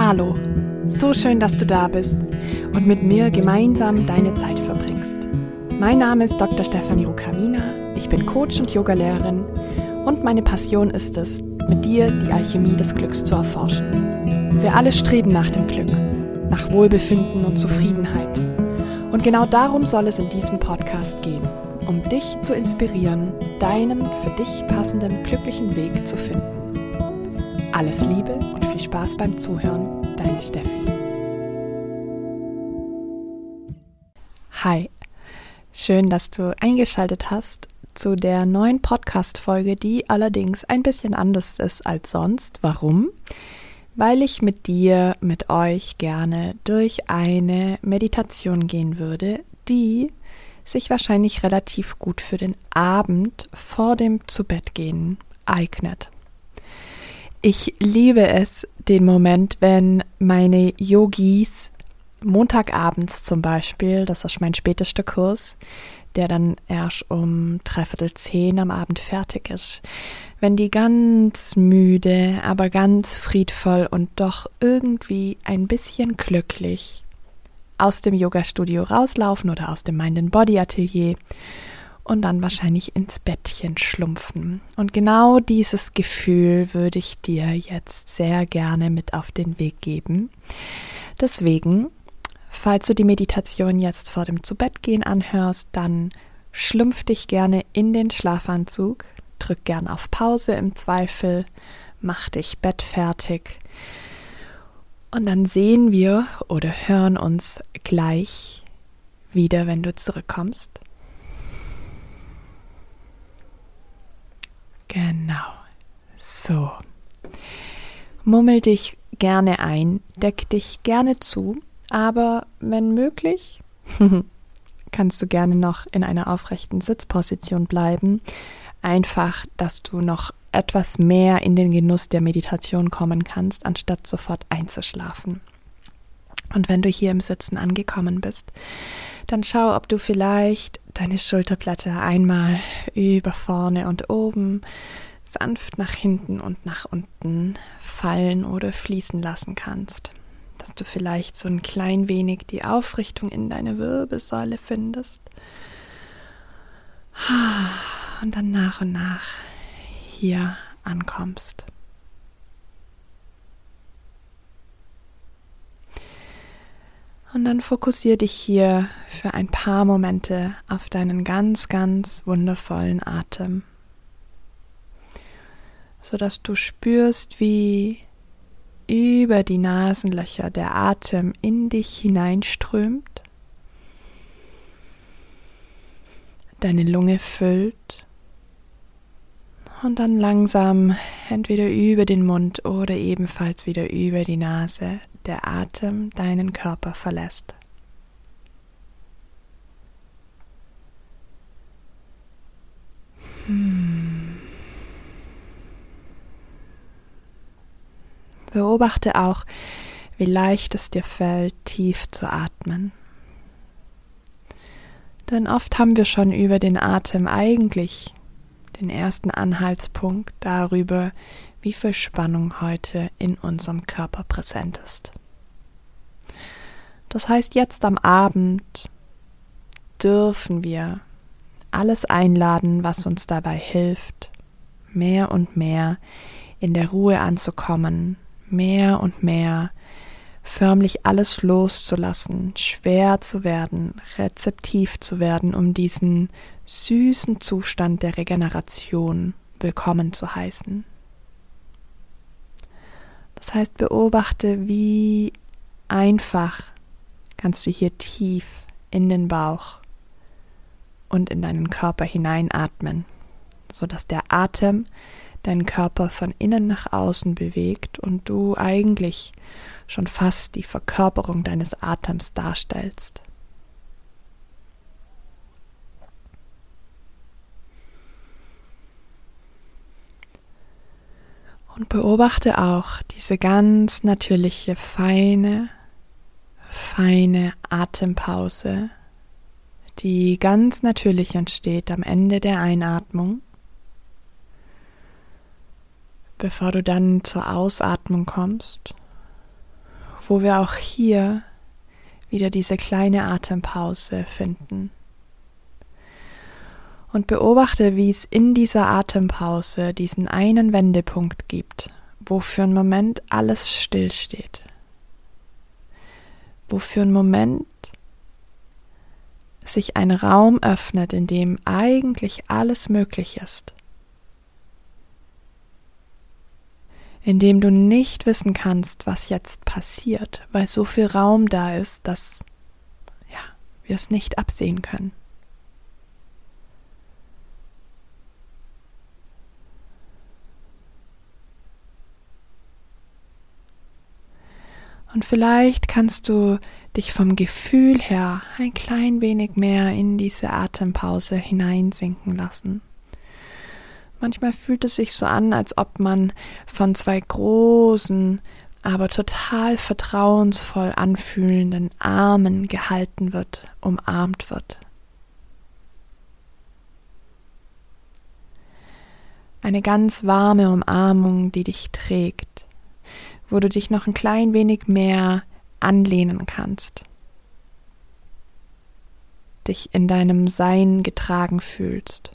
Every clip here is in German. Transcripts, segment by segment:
Hallo, so schön, dass du da bist und mit mir gemeinsam deine Zeit verbringst. Mein Name ist Dr. Stefanie Rukamina, ich bin Coach und Yogalehrerin und meine Passion ist es, mit dir die Alchemie des Glücks zu erforschen. Wir alle streben nach dem Glück, nach Wohlbefinden und Zufriedenheit. Und genau darum soll es in diesem Podcast gehen, um dich zu inspirieren, deinen für dich passenden glücklichen Weg zu finden. Alles Liebe viel Spaß beim Zuhören, deine Steffi. Hi, schön, dass du eingeschaltet hast zu der neuen Podcast-Folge, die allerdings ein bisschen anders ist als sonst. Warum? Weil ich mit dir, mit euch gerne durch eine Meditation gehen würde, die sich wahrscheinlich relativ gut für den Abend vor dem Zubettgehen eignet. Ich liebe es, den Moment, wenn meine Yogis Montagabends zum Beispiel, das ist mein spätester Kurs, der dann erst um dreiviertel zehn am Abend fertig ist, wenn die ganz müde, aber ganz friedvoll und doch irgendwie ein bisschen glücklich aus dem Yoga-Studio rauslaufen oder aus dem Mind and Body Atelier und dann wahrscheinlich ins Bettchen schlumpfen. Und genau dieses Gefühl würde ich dir jetzt sehr gerne mit auf den Weg geben. Deswegen, falls du die Meditation jetzt vor dem Zubettgehen anhörst, dann schlumpf dich gerne in den Schlafanzug, drück gern auf Pause im Zweifel, mach dich bettfertig. Und dann sehen wir oder hören uns gleich wieder, wenn du zurückkommst. Genau. So. Mummel dich gerne ein, deck dich gerne zu, aber wenn möglich, kannst du gerne noch in einer aufrechten Sitzposition bleiben. Einfach, dass du noch etwas mehr in den Genuss der Meditation kommen kannst, anstatt sofort einzuschlafen. Und wenn du hier im Sitzen angekommen bist, dann schau, ob du vielleicht deine Schulterblätter einmal über vorne und oben sanft nach hinten und nach unten fallen oder fließen lassen kannst. Dass du vielleicht so ein klein wenig die Aufrichtung in deine Wirbelsäule findest. Und dann nach und nach hier ankommst. Und dann fokussiere dich hier für ein paar Momente auf deinen ganz, ganz wundervollen Atem, sodass du spürst, wie über die Nasenlöcher der Atem in dich hineinströmt, deine Lunge füllt und dann langsam entweder über den Mund oder ebenfalls wieder über die Nase der Atem deinen Körper verlässt. Hm. Beobachte auch, wie leicht es dir fällt, tief zu atmen. Denn oft haben wir schon über den Atem eigentlich den ersten Anhaltspunkt darüber, wie viel Spannung heute in unserem Körper präsent ist. Das heißt, jetzt am Abend dürfen wir alles einladen, was uns dabei hilft, mehr und mehr in der Ruhe anzukommen, mehr und mehr förmlich alles loszulassen, schwer zu werden, rezeptiv zu werden, um diesen süßen Zustand der Regeneration willkommen zu heißen. Das heißt, beobachte, wie einfach kannst du hier tief in den Bauch und in deinen Körper hineinatmen, sodass der Atem deinen Körper von innen nach außen bewegt und du eigentlich schon fast die Verkörperung deines Atems darstellst. Und beobachte auch diese ganz natürliche, feine, feine Atempause, die ganz natürlich entsteht am Ende der Einatmung, bevor du dann zur Ausatmung kommst wo wir auch hier wieder diese kleine Atempause finden. Und beobachte, wie es in dieser Atempause diesen einen Wendepunkt gibt, wo für einen Moment alles stillsteht. Wo für einen Moment sich ein Raum öffnet, in dem eigentlich alles möglich ist. In dem du nicht wissen kannst, was jetzt passiert, weil so viel Raum da ist, dass ja, wir es nicht absehen können. Und vielleicht kannst du dich vom Gefühl her ein klein wenig mehr in diese Atempause hineinsinken lassen. Manchmal fühlt es sich so an, als ob man von zwei großen, aber total vertrauensvoll anfühlenden Armen gehalten wird, umarmt wird. Eine ganz warme Umarmung, die dich trägt, wo du dich noch ein klein wenig mehr anlehnen kannst, dich in deinem Sein getragen fühlst.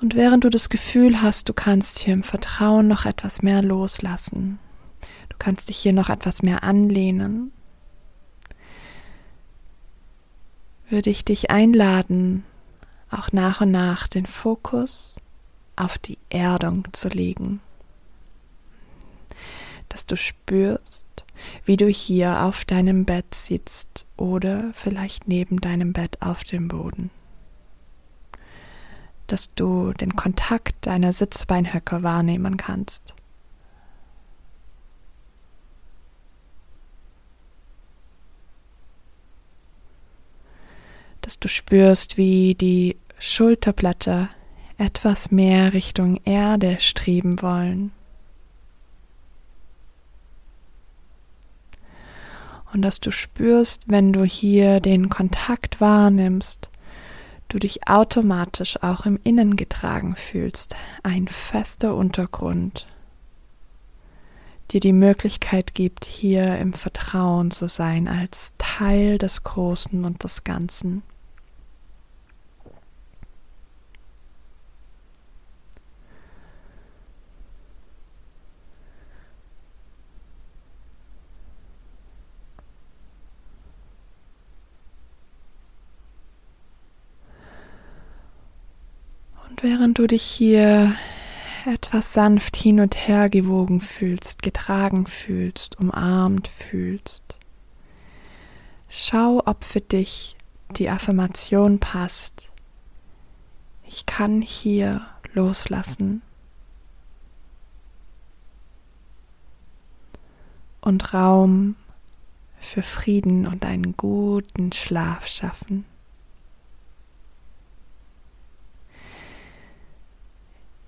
Und während du das Gefühl hast, du kannst hier im Vertrauen noch etwas mehr loslassen, du kannst dich hier noch etwas mehr anlehnen, würde ich dich einladen, auch nach und nach den Fokus auf die Erdung zu legen. Dass du spürst, wie du hier auf deinem Bett sitzt oder vielleicht neben deinem Bett auf dem Boden. Dass du den Kontakt deiner Sitzbeinhöcke wahrnehmen kannst. Dass du spürst, wie die Schulterblätter etwas mehr Richtung Erde streben wollen. Und dass du spürst, wenn du hier den Kontakt wahrnimmst, du dich automatisch auch im Innen getragen fühlst, ein fester Untergrund, dir die Möglichkeit gibt, hier im Vertrauen zu sein als Teil des Großen und des Ganzen. Während du dich hier etwas sanft hin und her gewogen fühlst, getragen fühlst, umarmt fühlst, schau, ob für dich die Affirmation passt. Ich kann hier loslassen und Raum für Frieden und einen guten Schlaf schaffen.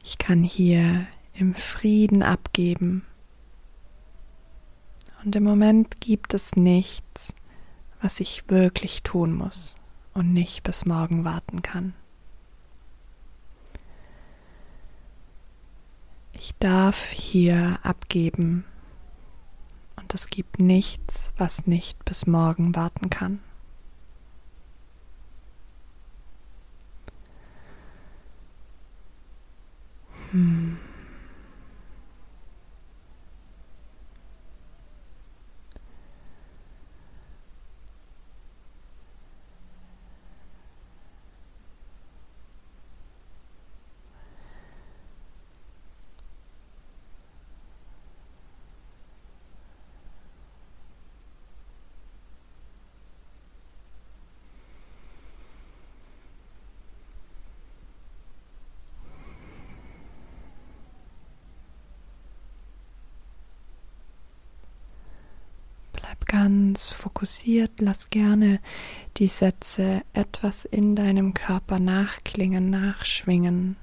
Ich kann hier im Frieden abgeben. Und im Moment gibt es nichts, was ich wirklich tun muss und nicht bis morgen warten kann. Ich darf hier abgeben und es gibt nichts, was nicht bis morgen warten kann. Hmm. Ganz fokussiert, lass gerne die Sätze etwas in deinem Körper nachklingen, nachschwingen.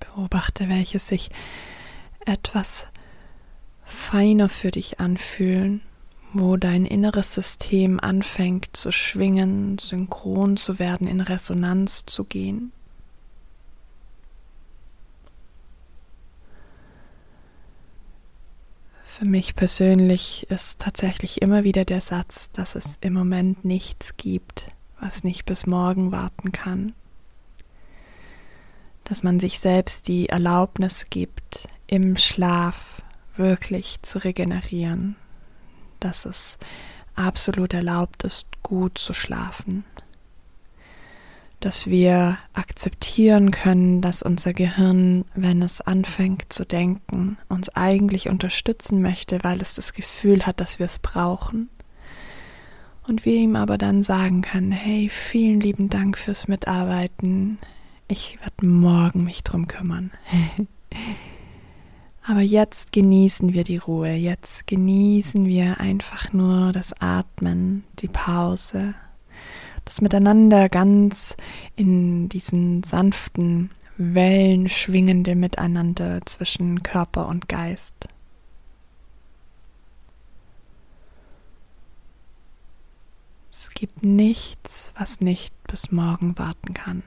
Beobachte, welches sich etwas feiner für dich anfühlen, wo dein inneres System anfängt zu schwingen, synchron zu werden, in Resonanz zu gehen. Für mich persönlich ist tatsächlich immer wieder der Satz, dass es im Moment nichts gibt, was nicht bis morgen warten kann. Dass man sich selbst die Erlaubnis gibt, im Schlaf wirklich zu regenerieren. Dass es absolut erlaubt ist, gut zu schlafen dass wir akzeptieren können, dass unser Gehirn, wenn es anfängt zu denken, uns eigentlich unterstützen möchte, weil es das Gefühl hat, dass wir es brauchen. Und wir ihm aber dann sagen können, hey, vielen lieben Dank fürs Mitarbeiten. Ich werde morgen mich drum kümmern. aber jetzt genießen wir die Ruhe, jetzt genießen wir einfach nur das Atmen, die Pause, das Miteinander ganz in diesen sanften Wellen schwingende Miteinander zwischen Körper und Geist. Es gibt nichts, was nicht bis morgen warten kann.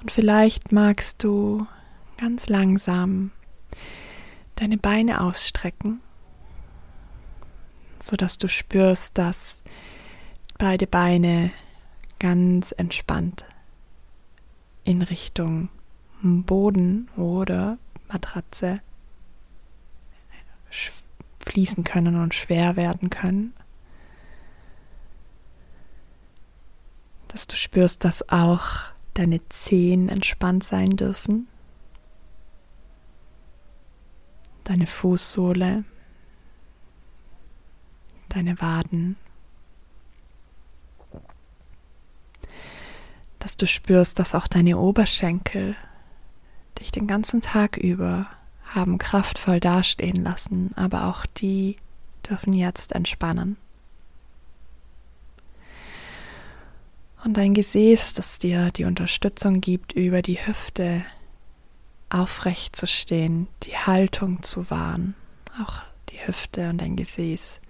Und vielleicht magst du ganz langsam deine Beine ausstrecken, sodass du spürst, dass beide Beine ganz entspannt in Richtung Boden oder Matratze fließen können und schwer werden können. Dass du spürst, dass auch deine Zehen entspannt sein dürfen, deine Fußsohle, deine Waden, dass du spürst, dass auch deine Oberschenkel dich den ganzen Tag über haben kraftvoll dastehen lassen, aber auch die dürfen jetzt entspannen. Und dein Gesäß, das dir die Unterstützung gibt, über die Hüfte aufrecht zu stehen, die Haltung zu wahren. Auch die Hüfte und dein Gesäß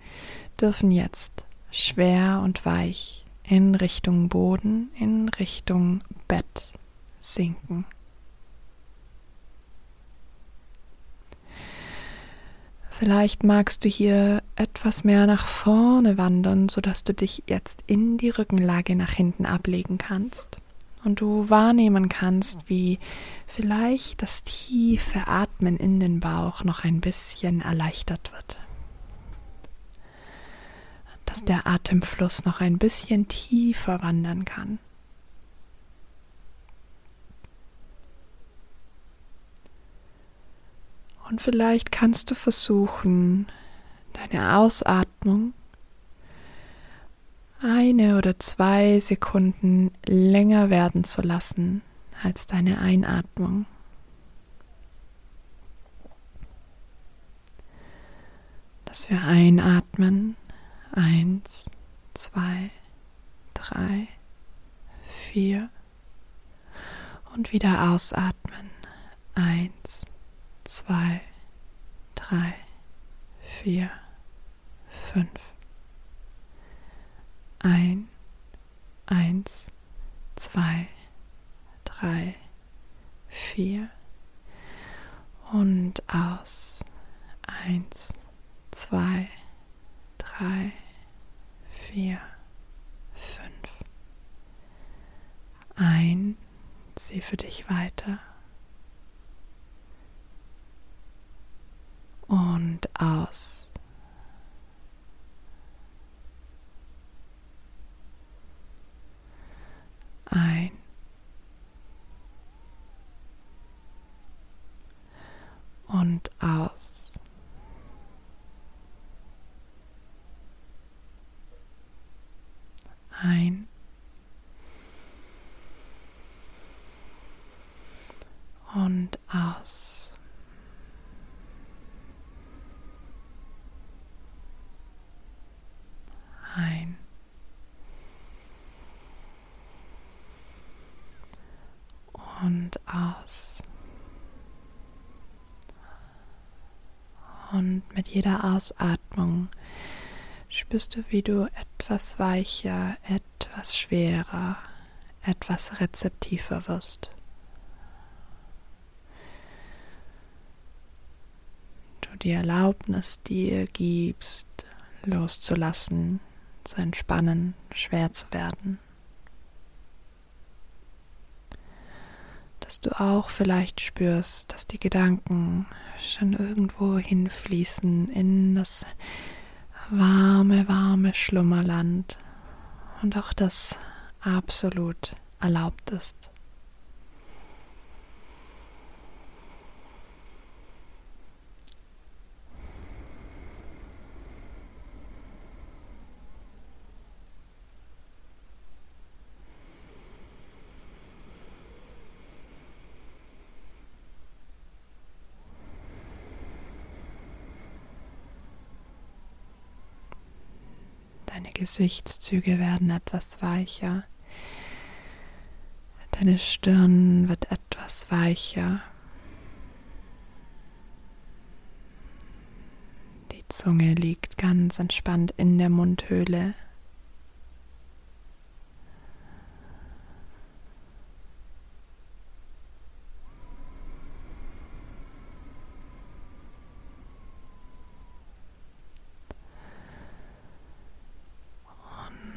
dürfen jetzt schwer und weich in Richtung Boden, in Richtung Bett sinken. Vielleicht magst du hier etwas mehr nach vorne wandern, sodass du dich jetzt in die Rückenlage nach hinten ablegen kannst und du wahrnehmen kannst, wie vielleicht das tiefe Atmen in den Bauch noch ein bisschen erleichtert wird. Dass der Atemfluss noch ein bisschen tiefer wandern kann. Und vielleicht kannst du versuchen, deine Ausatmung eine oder zwei Sekunden länger werden zu lassen als deine Einatmung. Dass wir einatmen. Eins, zwei, drei, vier. Und wieder ausatmen. Eins, zwei, drei, vier, fünf. Ein, eins, zwei, drei, vier und aus. Eins, zwei, drei, vier, fünf. Ein, sieh für dich weiter. und aus. Ein und aus. Und mit jeder Ausatmung spürst du, wie du etwas weicher, etwas schwerer, etwas rezeptiver wirst. Die Erlaubnis dir gibst, loszulassen, zu entspannen, schwer zu werden. Dass du auch vielleicht spürst, dass die Gedanken schon irgendwo hinfließen in das warme, warme Schlummerland und auch das absolut erlaubt ist. Deine Gesichtszüge werden etwas weicher. Deine Stirn wird etwas weicher. Die Zunge liegt ganz entspannt in der Mundhöhle.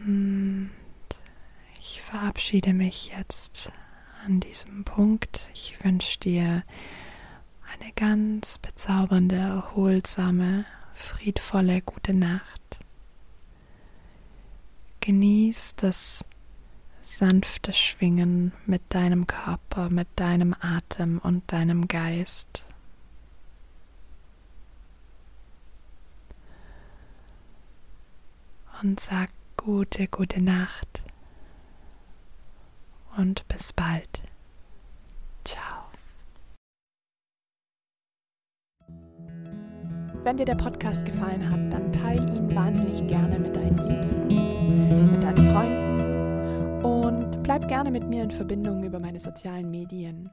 Und ich verabschiede mich jetzt an diesem Punkt. Ich wünsche dir eine ganz bezaubernde, erholsame, friedvolle, gute Nacht. Genieß das sanfte Schwingen mit deinem Körper, mit deinem Atem und deinem Geist. Und sag gute, gute Nacht und bis bald. Ciao. Wenn dir der Podcast gefallen hat, dann teile ihn wahnsinnig gerne mit deinen Liebsten, mit deinen Freunden und bleib gerne mit mir in Verbindung über meine sozialen Medien.